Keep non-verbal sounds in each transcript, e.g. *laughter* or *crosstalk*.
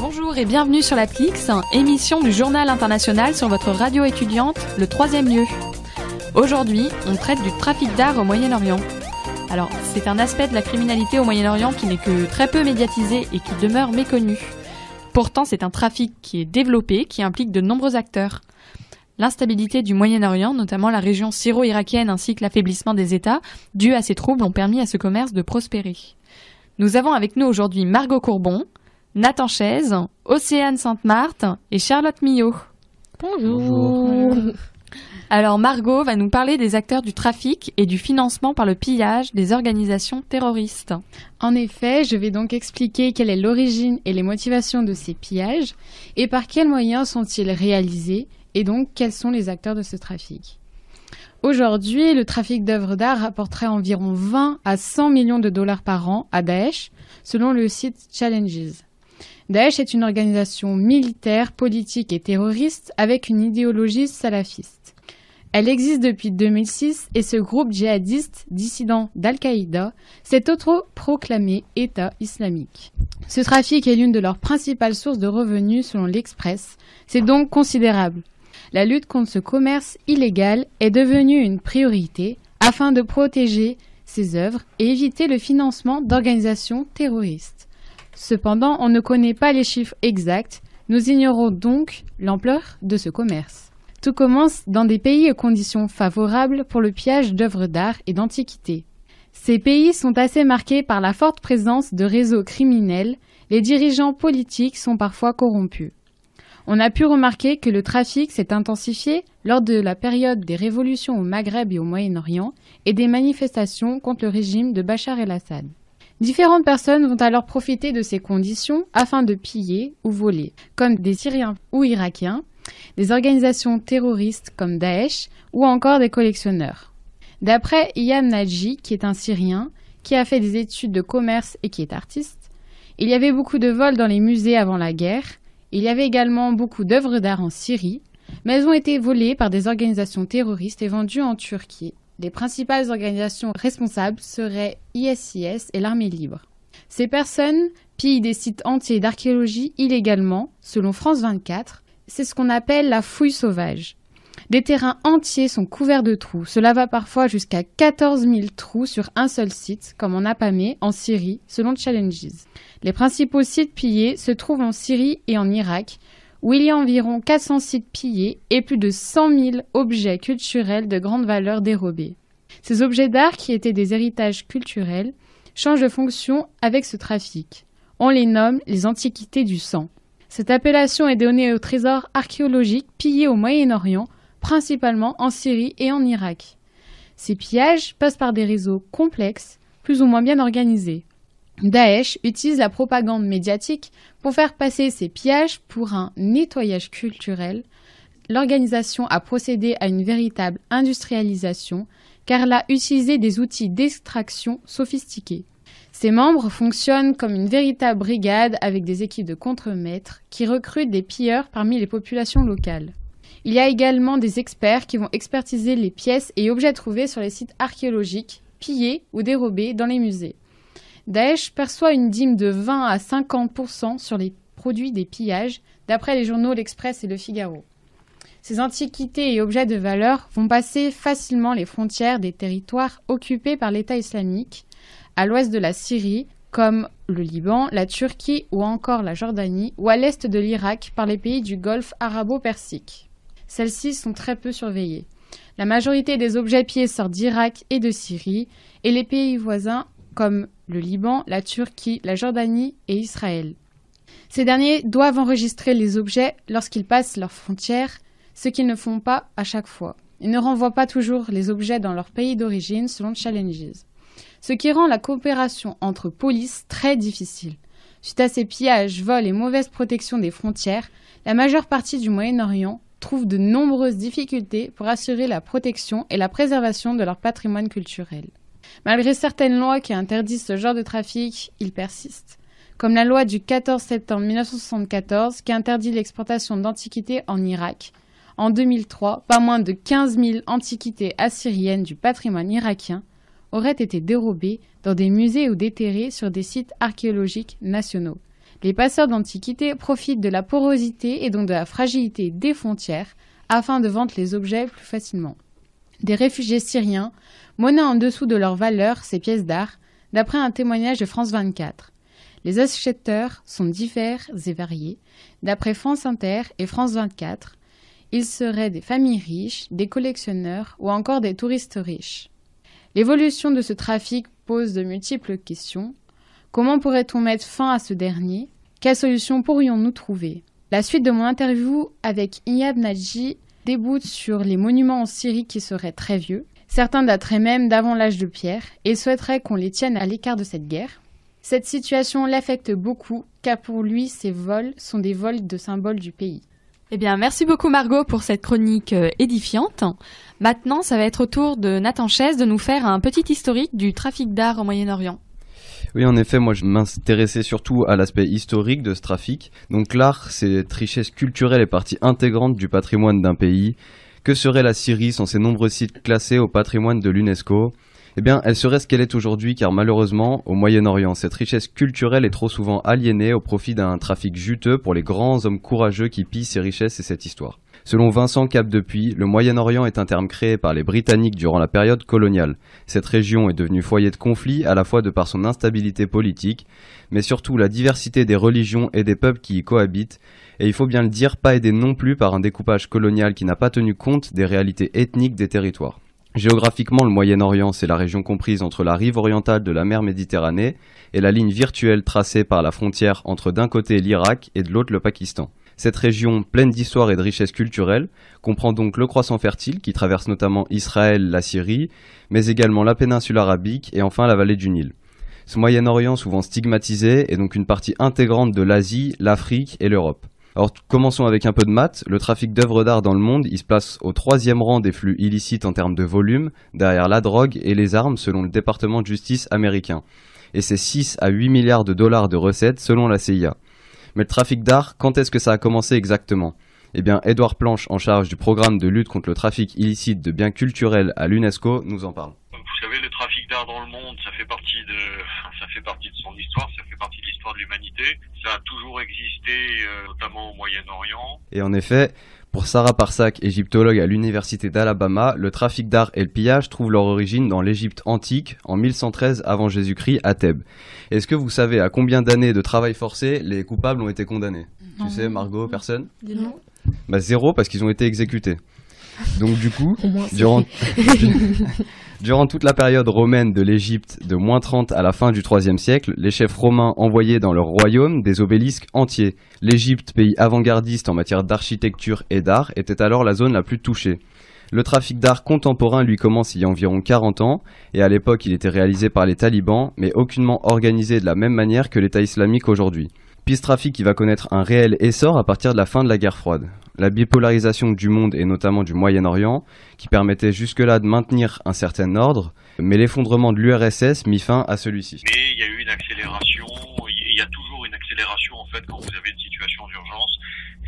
Bonjour et bienvenue sur la émission du journal international sur votre radio étudiante, le troisième lieu. Aujourd'hui, on traite du trafic d'art au Moyen-Orient. Alors, c'est un aspect de la criminalité au Moyen-Orient qui n'est que très peu médiatisé et qui demeure méconnu. Pourtant, c'est un trafic qui est développé, qui implique de nombreux acteurs. L'instabilité du Moyen-Orient, notamment la région syro-irakienne ainsi que l'affaiblissement des États, dû à ces troubles, ont permis à ce commerce de prospérer. Nous avons avec nous aujourd'hui Margot Courbon, Nathan Chaise, Océane Sainte-Marthe et Charlotte Millot. Bonjour. Alors Margot va nous parler des acteurs du trafic et du financement par le pillage des organisations terroristes. En effet, je vais donc expliquer quelle est l'origine et les motivations de ces pillages et par quels moyens sont-ils réalisés et donc quels sont les acteurs de ce trafic. Aujourd'hui, le trafic d'œuvres d'art rapporterait environ 20 à 100 millions de dollars par an à Daesh, selon le site Challenges. Daesh est une organisation militaire, politique et terroriste avec une idéologie salafiste. Elle existe depuis 2006 et ce groupe djihadiste dissident d'Al-Qaïda s'est autoproclamé État islamique. Ce trafic est l'une de leurs principales sources de revenus selon l'Express. C'est donc considérable. La lutte contre ce commerce illégal est devenue une priorité afin de protéger ces œuvres et éviter le financement d'organisations terroristes. Cependant, on ne connaît pas les chiffres exacts, nous ignorons donc l'ampleur de ce commerce. Tout commence dans des pays aux conditions favorables pour le pillage d'œuvres d'art et d'antiquités. Ces pays sont assez marqués par la forte présence de réseaux criminels, les dirigeants politiques sont parfois corrompus. On a pu remarquer que le trafic s'est intensifié lors de la période des révolutions au Maghreb et au Moyen-Orient et des manifestations contre le régime de Bachar el-Assad. Différentes personnes vont alors profiter de ces conditions afin de piller ou voler, comme des Syriens ou Irakiens, des organisations terroristes comme Daesh ou encore des collectionneurs. D'après Ian Naji, qui est un Syrien, qui a fait des études de commerce et qui est artiste, il y avait beaucoup de vols dans les musées avant la guerre, il y avait également beaucoup d'œuvres d'art en Syrie, mais elles ont été volées par des organisations terroristes et vendues en Turquie. Les principales organisations responsables seraient ISIS et l'Armée libre. Ces personnes pillent des sites entiers d'archéologie illégalement, selon France 24. C'est ce qu'on appelle la fouille sauvage. Des terrains entiers sont couverts de trous. Cela va parfois jusqu'à 14 000 trous sur un seul site, comme en Apamé, en Syrie, selon Challenges. Les principaux sites pillés se trouvent en Syrie et en Irak, où il y a environ 400 sites pillés et plus de 100 000 objets culturels de grande valeur dérobés. Ces objets d'art, qui étaient des héritages culturels, changent de fonction avec ce trafic. On les nomme les antiquités du sang. Cette appellation est donnée aux trésors archéologiques pillés au Moyen-Orient, principalement en Syrie et en Irak. Ces pillages passent par des réseaux complexes, plus ou moins bien organisés. Daesh utilise la propagande médiatique pour faire passer ces pillages pour un nettoyage culturel. L'organisation a procédé à une véritable industrialisation car elle a utilisé des outils d'extraction sophistiqués. Ses membres fonctionnent comme une véritable brigade avec des équipes de contremaîtres qui recrutent des pilleurs parmi les populations locales. Il y a également des experts qui vont expertiser les pièces et objets trouvés sur les sites archéologiques, pillés ou dérobés dans les musées. Daesh perçoit une dîme de 20 à 50% sur les produits des pillages, d'après les journaux L'Express et Le Figaro. Ces antiquités et objets de valeur vont passer facilement les frontières des territoires occupés par l'État islamique, à l'ouest de la Syrie, comme le Liban, la Turquie ou encore la Jordanie, ou à l'est de l'Irak par les pays du Golfe arabo-persique. Celles-ci sont très peu surveillées. La majorité des objets pillés sortent d'Irak et de Syrie, et les pays voisins comme le Liban, la Turquie, la Jordanie et Israël. Ces derniers doivent enregistrer les objets lorsqu'ils passent leurs frontières, ce qu'ils ne font pas à chaque fois. Ils ne renvoient pas toujours les objets dans leur pays d'origine selon Challenges, ce qui rend la coopération entre polices très difficile. Suite à ces pillages, vols et mauvaise protection des frontières, la majeure partie du Moyen-Orient trouve de nombreuses difficultés pour assurer la protection et la préservation de leur patrimoine culturel. Malgré certaines lois qui interdisent ce genre de trafic, il persiste. Comme la loi du 14 septembre 1974 qui interdit l'exportation d'antiquités en Irak. En 2003, pas moins de 15 000 antiquités assyriennes du patrimoine irakien auraient été dérobées dans des musées ou déterrées sur des sites archéologiques nationaux. Les passeurs d'antiquités profitent de la porosité et donc de la fragilité des frontières afin de vendre les objets plus facilement. Des réfugiés syriens monnaient en dessous de leur valeur ces pièces d'art, d'après un témoignage de France 24. Les acheteurs sont divers et variés. D'après France Inter et France 24, ils seraient des familles riches, des collectionneurs ou encore des touristes riches. L'évolution de ce trafic pose de multiples questions. Comment pourrait-on mettre fin à ce dernier? Quelles solutions pourrions-nous trouver? La suite de mon interview avec Iyad Naji déboute sur les monuments en Syrie qui seraient très vieux. Certains dateraient même d'avant l'âge de pierre et souhaiteraient qu'on les tienne à l'écart de cette guerre. Cette situation l'affecte beaucoup car pour lui ces vols sont des vols de symboles du pays. Eh bien, merci beaucoup Margot pour cette chronique euh, édifiante. Maintenant, ça va être au tour de Nathan Chaise de nous faire un petit historique du trafic d'art au Moyen-Orient. Oui, en effet, moi je m'intéressais surtout à l'aspect historique de ce trafic. Donc l'art, c'est richesse culturelle et partie intégrante du patrimoine d'un pays. Que serait la Syrie sans ses nombreux sites classés au patrimoine de l'UNESCO? Eh bien, elle serait ce qu'elle est aujourd'hui, car malheureusement, au Moyen-Orient, cette richesse culturelle est trop souvent aliénée au profit d'un trafic juteux pour les grands hommes courageux qui pillent ces richesses et cette histoire. Selon Vincent Capdepuis, le Moyen-Orient est un terme créé par les Britanniques durant la période coloniale. Cette région est devenue foyer de conflits à la fois de par son instabilité politique, mais surtout la diversité des religions et des peuples qui y cohabitent, et il faut bien le dire, pas aidé non plus par un découpage colonial qui n'a pas tenu compte des réalités ethniques des territoires. Géographiquement, le Moyen-Orient, c'est la région comprise entre la rive orientale de la mer Méditerranée et la ligne virtuelle tracée par la frontière entre d'un côté l'Irak et de l'autre le Pakistan. Cette région, pleine d'histoire et de richesses culturelles, comprend donc le croissant fertile qui traverse notamment Israël, la Syrie, mais également la péninsule arabique et enfin la vallée du Nil. Ce Moyen-Orient, souvent stigmatisé, est donc une partie intégrante de l'Asie, l'Afrique et l'Europe. Alors commençons avec un peu de maths. Le trafic d'œuvres d'art dans le monde, il se place au troisième rang des flux illicites en termes de volume, derrière la drogue et les armes selon le département de justice américain. Et c'est 6 à 8 milliards de dollars de recettes selon la CIA. Mais le trafic d'art, quand est-ce que ça a commencé exactement? Eh bien, Édouard Planche, en charge du programme de lutte contre le trafic illicite de biens culturels à l'UNESCO, nous en parle. Vous savez, le trafic d'art dans le monde, ça fait partie de, ça fait partie de son histoire, ça fait partie de l'histoire de l'humanité. Ça a toujours existé, euh, notamment au Moyen-Orient. Et en effet, pour Sarah Parsak, égyptologue à l'université d'Alabama, le trafic d'art et le pillage trouvent leur origine dans l'Égypte antique, en 1113 avant Jésus-Christ, à Thèbes. Est-ce que vous savez à combien d'années de travail forcé les coupables ont été condamnés? Tu sais, Margot, personne? Non. Bah zéro parce qu'ils ont été exécutés. Donc du coup, durant, *laughs* durant toute la période romaine de l'Égypte de moins 30 à la fin du IIIe siècle, les chefs romains envoyaient dans leur royaume des obélisques entiers. L'Égypte, pays avant-gardiste en matière d'architecture et d'art, était alors la zone la plus touchée. Le trafic d'art contemporain lui commence il y a environ 40 ans, et à l'époque il était réalisé par les talibans, mais aucunement organisé de la même manière que l'État islamique aujourd'hui. Puis ce trafic qui va connaître un réel essor à partir de la fin de la guerre froide. La bipolarisation du monde et notamment du Moyen-Orient, qui permettait jusque-là de maintenir un certain ordre, mais l'effondrement de l'URSS mit fin à celui-ci. Mais il y a eu une accélération, il y a toujours une accélération en fait quand vous avez une situation d'urgence,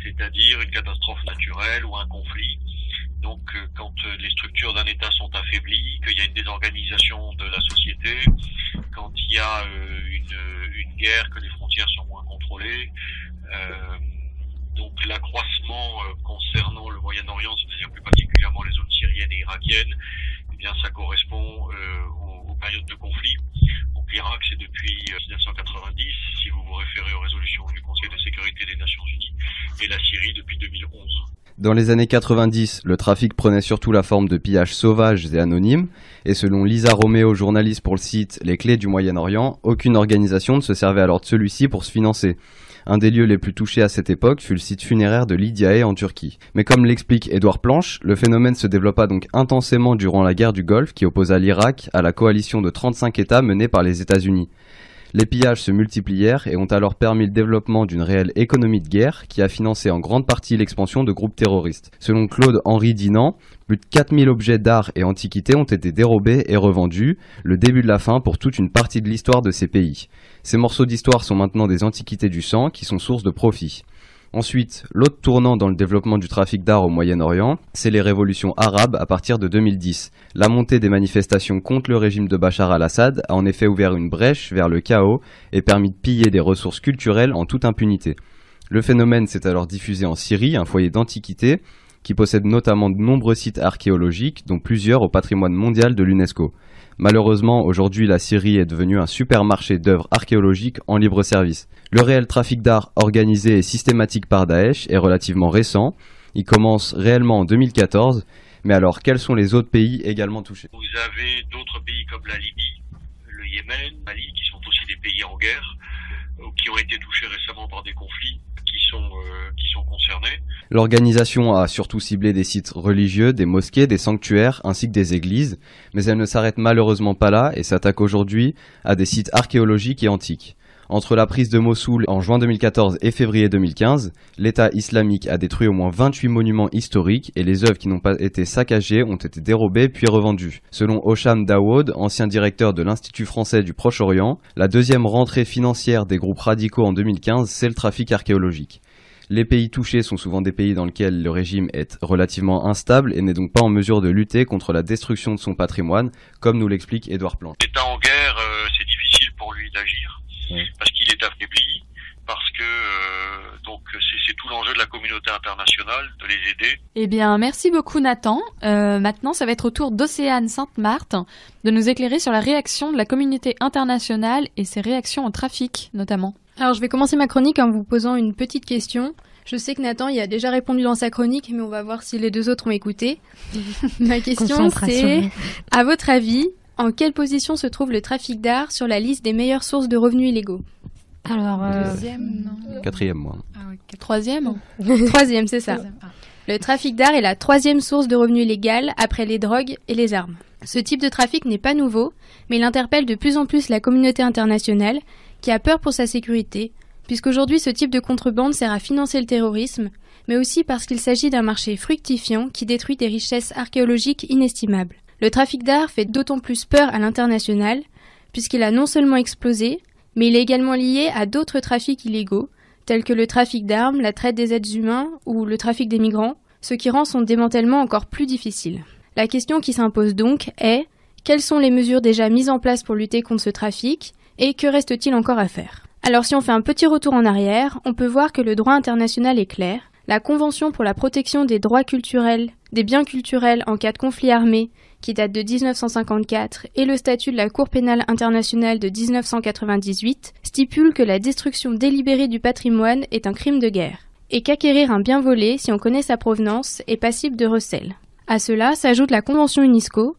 c'est-à-dire une catastrophe naturelle ou un conflit. Donc euh, quand euh, les structures d'un État sont affaiblies, qu'il y a une désorganisation de la société, quand il y a euh, une, une guerre, que les frontières sont moins contrôlées, Dans les années 90, le trafic prenait surtout la forme de pillages sauvages et anonymes, et selon Lisa Romeo, journaliste pour le site Les Clés du Moyen-Orient, aucune organisation ne se servait alors de celui-ci pour se financer. Un des lieux les plus touchés à cette époque fut le site funéraire de Lydiae en Turquie. Mais comme l'explique Édouard Planche, le phénomène se développa donc intensément durant la guerre du Golfe qui opposa l'Irak à la coalition de 35 États menée par les États-Unis. Les pillages se multiplièrent et ont alors permis le développement d'une réelle économie de guerre qui a financé en grande partie l'expansion de groupes terroristes. Selon Claude-Henri Dinan, plus de 4000 objets d'art et antiquités ont été dérobés et revendus, le début de la fin pour toute une partie de l'histoire de ces pays. Ces morceaux d'histoire sont maintenant des antiquités du sang qui sont source de profit. Ensuite, l'autre tournant dans le développement du trafic d'art au Moyen-Orient, c'est les révolutions arabes à partir de 2010. La montée des manifestations contre le régime de Bachar al-Assad a en effet ouvert une brèche vers le chaos et permis de piller des ressources culturelles en toute impunité. Le phénomène s'est alors diffusé en Syrie, un foyer d'antiquité, qui possède notamment de nombreux sites archéologiques, dont plusieurs au patrimoine mondial de l'UNESCO. Malheureusement, aujourd'hui, la Syrie est devenue un supermarché d'œuvres archéologiques en libre service. Le réel trafic d'art organisé et systématique par Daesh est relativement récent. Il commence réellement en 2014. Mais alors, quels sont les autres pays également touchés? Vous avez d'autres pays comme la Libye, le Yémen, Mali, qui sont aussi des pays en guerre, euh, qui ont été touchés récemment par des conflits qui sont, euh. L'organisation a surtout ciblé des sites religieux, des mosquées, des sanctuaires, ainsi que des églises, mais elle ne s'arrête malheureusement pas là et s'attaque aujourd'hui à des sites archéologiques et antiques. Entre la prise de Mossoul en juin 2014 et février 2015, l'État islamique a détruit au moins 28 monuments historiques et les œuvres qui n'ont pas été saccagées ont été dérobées puis revendues. Selon Osham Dawood, ancien directeur de l'Institut français du Proche-Orient, la deuxième rentrée financière des groupes radicaux en 2015, c'est le trafic archéologique. Les pays touchés sont souvent des pays dans lesquels le régime est relativement instable et n'est donc pas en mesure de lutter contre la destruction de son patrimoine, comme nous l'explique Édouard Plante. L'État en guerre, euh, c'est difficile pour lui d'agir, Parce qu'il est affaibli, parce que euh, donc c'est tout l'enjeu de la communauté internationale de les aider. Eh bien, merci beaucoup Nathan. Euh, maintenant, ça va être au tour d'Océane Sainte-Marthe de nous éclairer sur la réaction de la communauté internationale et ses réactions au trafic, notamment. Alors je vais commencer ma chronique en vous posant une petite question. Je sais que Nathan y a déjà répondu dans sa chronique, mais on va voir si les deux autres ont écouté. *laughs* ma question c'est, à votre avis, en quelle position se trouve le trafic d'art sur la liste des meilleures sources de revenus illégaux? Alors, euh, Deuxième, non Quatrième, moi. Troisième? *laughs* Troisième, c'est ça. Le trafic d'art est la troisième source de revenus illégale après les drogues et les armes. Ce type de trafic n'est pas nouveau, mais il interpelle de plus en plus la communauté internationale qui a peur pour sa sécurité, puisqu'aujourd'hui ce type de contrebande sert à financer le terrorisme, mais aussi parce qu'il s'agit d'un marché fructifiant qui détruit des richesses archéologiques inestimables. Le trafic d'art fait d'autant plus peur à l'international, puisqu'il a non seulement explosé, mais il est également lié à d'autres trafics illégaux, tels que le trafic d'armes, la traite des êtres humains ou le trafic des migrants, ce qui rend son démantèlement encore plus difficile. La question qui s'impose donc est quelles sont les mesures déjà mises en place pour lutter contre ce trafic et que reste-t-il encore à faire? Alors si on fait un petit retour en arrière, on peut voir que le droit international est clair. La Convention pour la protection des droits culturels, des biens culturels en cas de conflit armé, qui date de 1954, et le statut de la Cour pénale internationale de 1998 stipulent que la destruction délibérée du patrimoine est un crime de guerre, et qu'acquérir un bien volé, si on connaît sa provenance, est passible de recel. À cela s'ajoute la Convention UNESCO,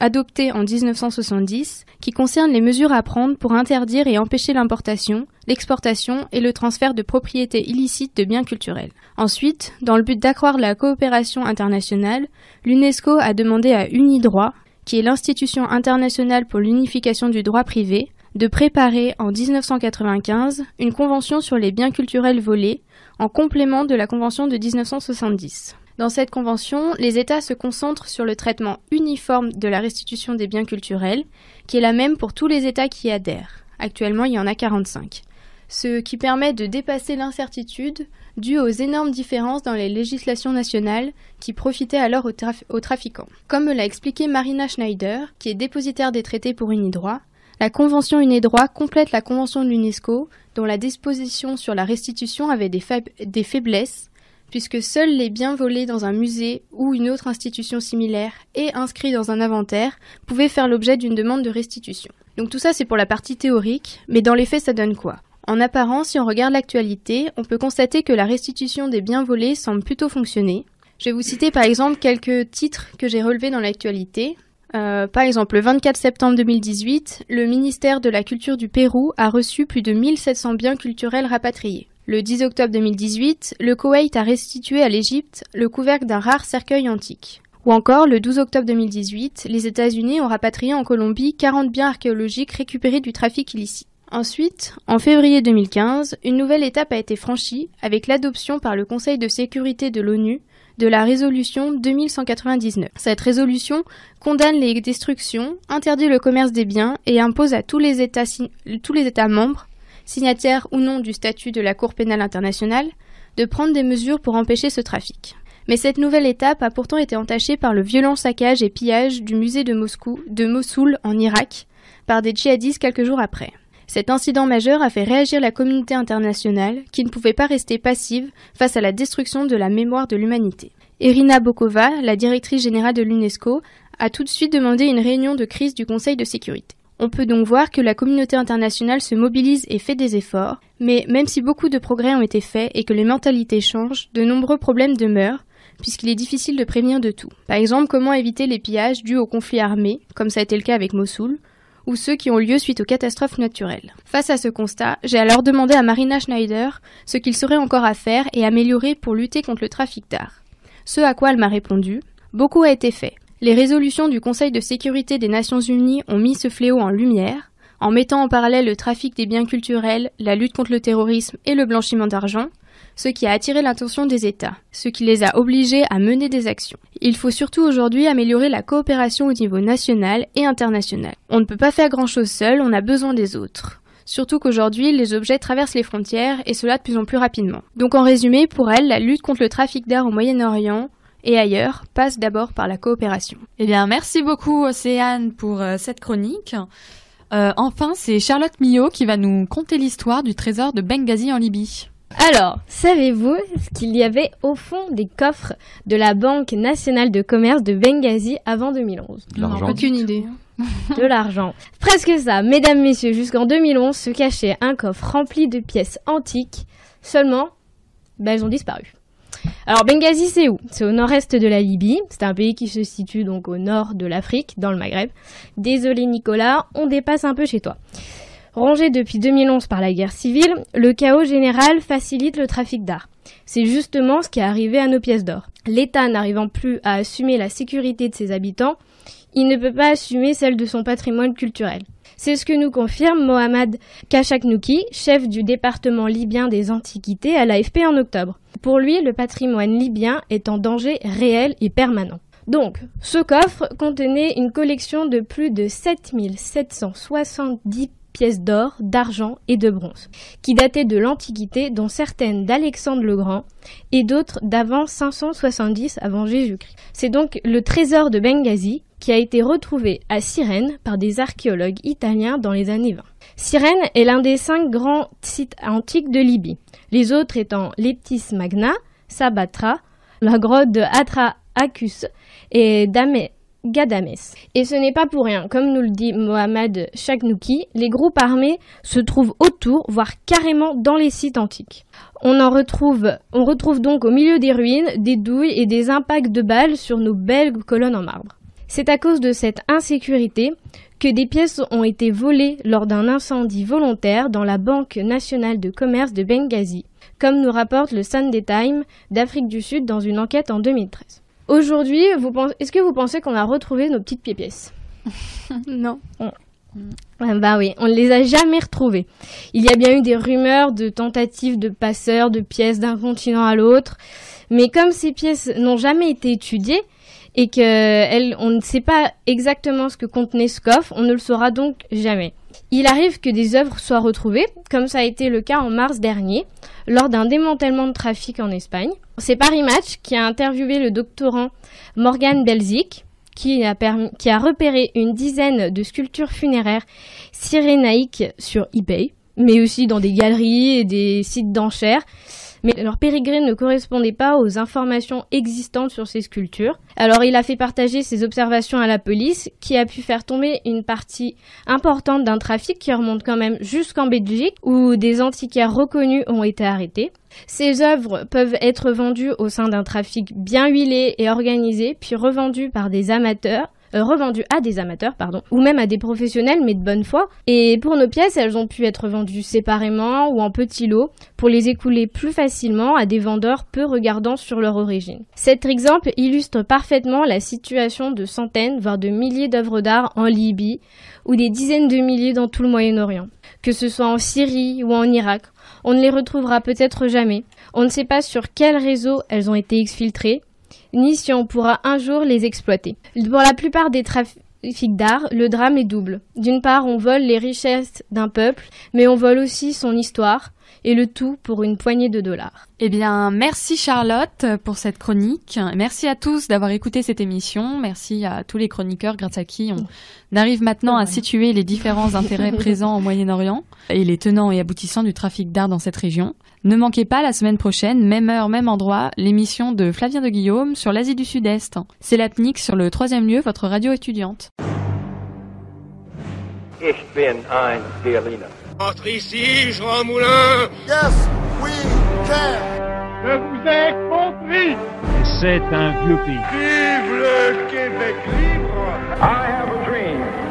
adoptée en 1970, qui concerne les mesures à prendre pour interdire et empêcher l'importation, l'exportation et le transfert de propriétés illicites de biens culturels. Ensuite, dans le but d'accroître la coopération internationale, l'UNESCO a demandé à Unidroit, qui est l'institution internationale pour l'unification du droit privé, de préparer en 1995 une convention sur les biens culturels volés, en complément de la convention de 1970. Dans cette convention, les États se concentrent sur le traitement uniforme de la restitution des biens culturels, qui est la même pour tous les États qui y adhèrent. Actuellement, il y en a 45. Ce qui permet de dépasser l'incertitude due aux énormes différences dans les législations nationales qui profitaient alors aux, traf- aux trafiquants. Comme me l'a expliqué Marina Schneider, qui est dépositaire des traités pour Unidroit, la Convention Unidroit complète la Convention de l'UNESCO, dont la disposition sur la restitution avait des faiblesses, puisque seuls les biens volés dans un musée ou une autre institution similaire et inscrits dans un inventaire pouvaient faire l'objet d'une demande de restitution. Donc tout ça c'est pour la partie théorique, mais dans les faits ça donne quoi? En apparence, si on regarde l'actualité, on peut constater que la restitution des biens volés semble plutôt fonctionner. Je vais vous citer par exemple quelques titres que j'ai relevés dans l'actualité. Euh, par exemple, le 24 septembre 2018, le ministère de la Culture du Pérou a reçu plus de 1700 biens culturels rapatriés. Le 10 octobre 2018, le Koweït a restitué à l'Égypte le couvercle d'un rare cercueil antique. Ou encore, le 12 octobre 2018, les États-Unis ont rapatrié en Colombie 40 biens archéologiques récupérés du trafic illicite. Ensuite, en février 2015, une nouvelle étape a été franchie avec l'adoption par le Conseil de sécurité de l'ONU de la résolution 2199. Cette résolution condamne les destructions, interdit le commerce des biens et impose à tous les États, États membres, signataires ou non du statut de la Cour pénale internationale, de prendre des mesures pour empêcher ce trafic. Mais cette nouvelle étape a pourtant été entachée par le violent saccage et pillage du musée de Moscou, de Mossoul en Irak, par des djihadistes quelques jours après. Cet incident majeur a fait réagir la communauté internationale, qui ne pouvait pas rester passive face à la destruction de la mémoire de l'humanité. Irina Bokova, la directrice générale de l'UNESCO, a tout de suite demandé une réunion de crise du Conseil de sécurité. On peut donc voir que la communauté internationale se mobilise et fait des efforts, mais même si beaucoup de progrès ont été faits et que les mentalités changent, de nombreux problèmes demeurent, puisqu'il est difficile de prévenir de tout. Par exemple, comment éviter les pillages dus aux conflits armés, comme ça a été le cas avec Mossoul, ou ceux qui ont lieu suite aux catastrophes naturelles. Face à ce constat, j'ai alors demandé à Marina Schneider ce qu'il serait encore à faire et améliorer pour lutter contre le trafic d'art. Ce à quoi elle m'a répondu Beaucoup a été fait. Les résolutions du Conseil de sécurité des Nations Unies ont mis ce fléau en lumière, en mettant en parallèle le trafic des biens culturels, la lutte contre le terrorisme et le blanchiment d'argent, ce qui a attiré l'attention des États, ce qui les a obligés à mener des actions. Il faut surtout aujourd'hui améliorer la coopération au niveau national et international. On ne peut pas faire grand-chose seul, on a besoin des autres. Surtout qu'aujourd'hui, les objets traversent les frontières et cela de plus en plus rapidement. Donc en résumé, pour elle, la lutte contre le trafic d'art au Moyen-Orient et ailleurs passe d'abord par la coopération. Eh bien, merci beaucoup Océane pour euh, cette chronique. Euh, enfin, c'est Charlotte Millot qui va nous conter l'histoire du trésor de Benghazi en Libye. Alors, savez-vous ce qu'il y avait au fond des coffres de la Banque nationale de commerce de Benghazi avant 2011 L'argent. Aucune idée. *laughs* De l'argent. Presque ça, mesdames, messieurs, jusqu'en 2011 se cachait un coffre rempli de pièces antiques. Seulement, ben, elles ont disparu. Alors Benghazi, c'est où? C'est au nord-est de la Libye. C'est un pays qui se situe donc au nord de l'Afrique, dans le Maghreb. Désolé Nicolas, on dépasse un peu chez toi. Rongé depuis 2011 par la guerre civile, le chaos général facilite le trafic d'art. C'est justement ce qui est arrivé à nos pièces d'or. L'État n'arrivant plus à assumer la sécurité de ses habitants, il ne peut pas assumer celle de son patrimoine culturel. C'est ce que nous confirme Mohamed Kachaknouki, chef du département libyen des antiquités à l'AFP en octobre. Pour lui, le patrimoine libyen est en danger réel et permanent. Donc, ce coffre contenait une collection de plus de 7770 pièces d'or, d'argent et de bronze, qui dataient de l'Antiquité, dont certaines d'Alexandre le Grand et d'autres d'avant 570 avant Jésus-Christ. C'est donc le trésor de Benghazi qui a été retrouvé à Cyrène par des archéologues italiens dans les années 20. Cyrène est l'un des cinq grands sites antiques de Libye, les autres étant Leptis Magna, Sabatra, la grotte de Atra et Dame Gadames. Et ce n'est pas pour rien, comme nous le dit Mohamed Chaknouki, les groupes armés se trouvent autour, voire carrément dans les sites antiques. On en retrouve, on retrouve donc au milieu des ruines des douilles et des impacts de balles sur nos belles colonnes en marbre. C'est à cause de cette insécurité que des pièces ont été volées lors d'un incendie volontaire dans la Banque nationale de commerce de Benghazi, comme nous rapporte le Sunday Times d'Afrique du Sud dans une enquête en 2013. Aujourd'hui, est-ce que vous pensez qu'on a retrouvé nos petites pièces *laughs* Non. Ah Bah oui, on ne les a jamais retrouvées. Il y a bien eu des rumeurs de tentatives de passeurs de pièces d'un continent à l'autre, mais comme ces pièces n'ont jamais été étudiées et que on ne sait pas exactement ce que contenait ce coffre, on ne le saura donc jamais. Il arrive que des œuvres soient retrouvées, comme ça a été le cas en mars dernier, lors d'un démantèlement de trafic en Espagne. C'est Paris Match qui a interviewé le doctorant Morgan Belzik, qui a, qui a repéré une dizaine de sculptures funéraires cyrénaïques sur eBay, mais aussi dans des galeries et des sites d'enchères. Mais leur pérégrine ne correspondait pas aux informations existantes sur ces sculptures. Alors il a fait partager ses observations à la police, qui a pu faire tomber une partie importante d'un trafic qui remonte quand même jusqu'en Belgique, où des antiquaires reconnus ont été arrêtés. Ces œuvres peuvent être vendues au sein d'un trafic bien huilé et organisé, puis revendues par des amateurs euh, revendues à des amateurs, pardon, ou même à des professionnels, mais de bonne foi. Et pour nos pièces, elles ont pu être vendues séparément ou en petits lots pour les écouler plus facilement à des vendeurs peu regardants sur leur origine. Cet exemple illustre parfaitement la situation de centaines, voire de milliers d'œuvres d'art en Libye ou des dizaines de milliers dans tout le Moyen-Orient. Que ce soit en Syrie ou en Irak, on ne les retrouvera peut-être jamais. On ne sait pas sur quel réseau elles ont été exfiltrées, ni si on pourra un jour les exploiter. Pour la plupart des trafics d'art, le drame est double. D'une part, on vole les richesses d'un peuple, mais on vole aussi son histoire, et le tout pour une poignée de dollars. Eh bien, merci Charlotte pour cette chronique. Merci à tous d'avoir écouté cette émission. Merci à tous les chroniqueurs grâce à qui on *laughs* arrive maintenant à situer les différents *laughs* intérêts présents au Moyen-Orient et les tenants et aboutissants du trafic d'art dans cette région. Ne manquez pas la semaine prochaine, même heure, même endroit, l'émission de Flavien de Guillaume sur l'Asie du Sud-Est. C'est l'APNIC sur le troisième lieu, votre radio étudiante. Ich bin ein Berliner. Entre ici, Jean Moulin. Yes, we can. Je vous ai compris. C'est un vieux pays. Vive le Québec libre. I have a dream.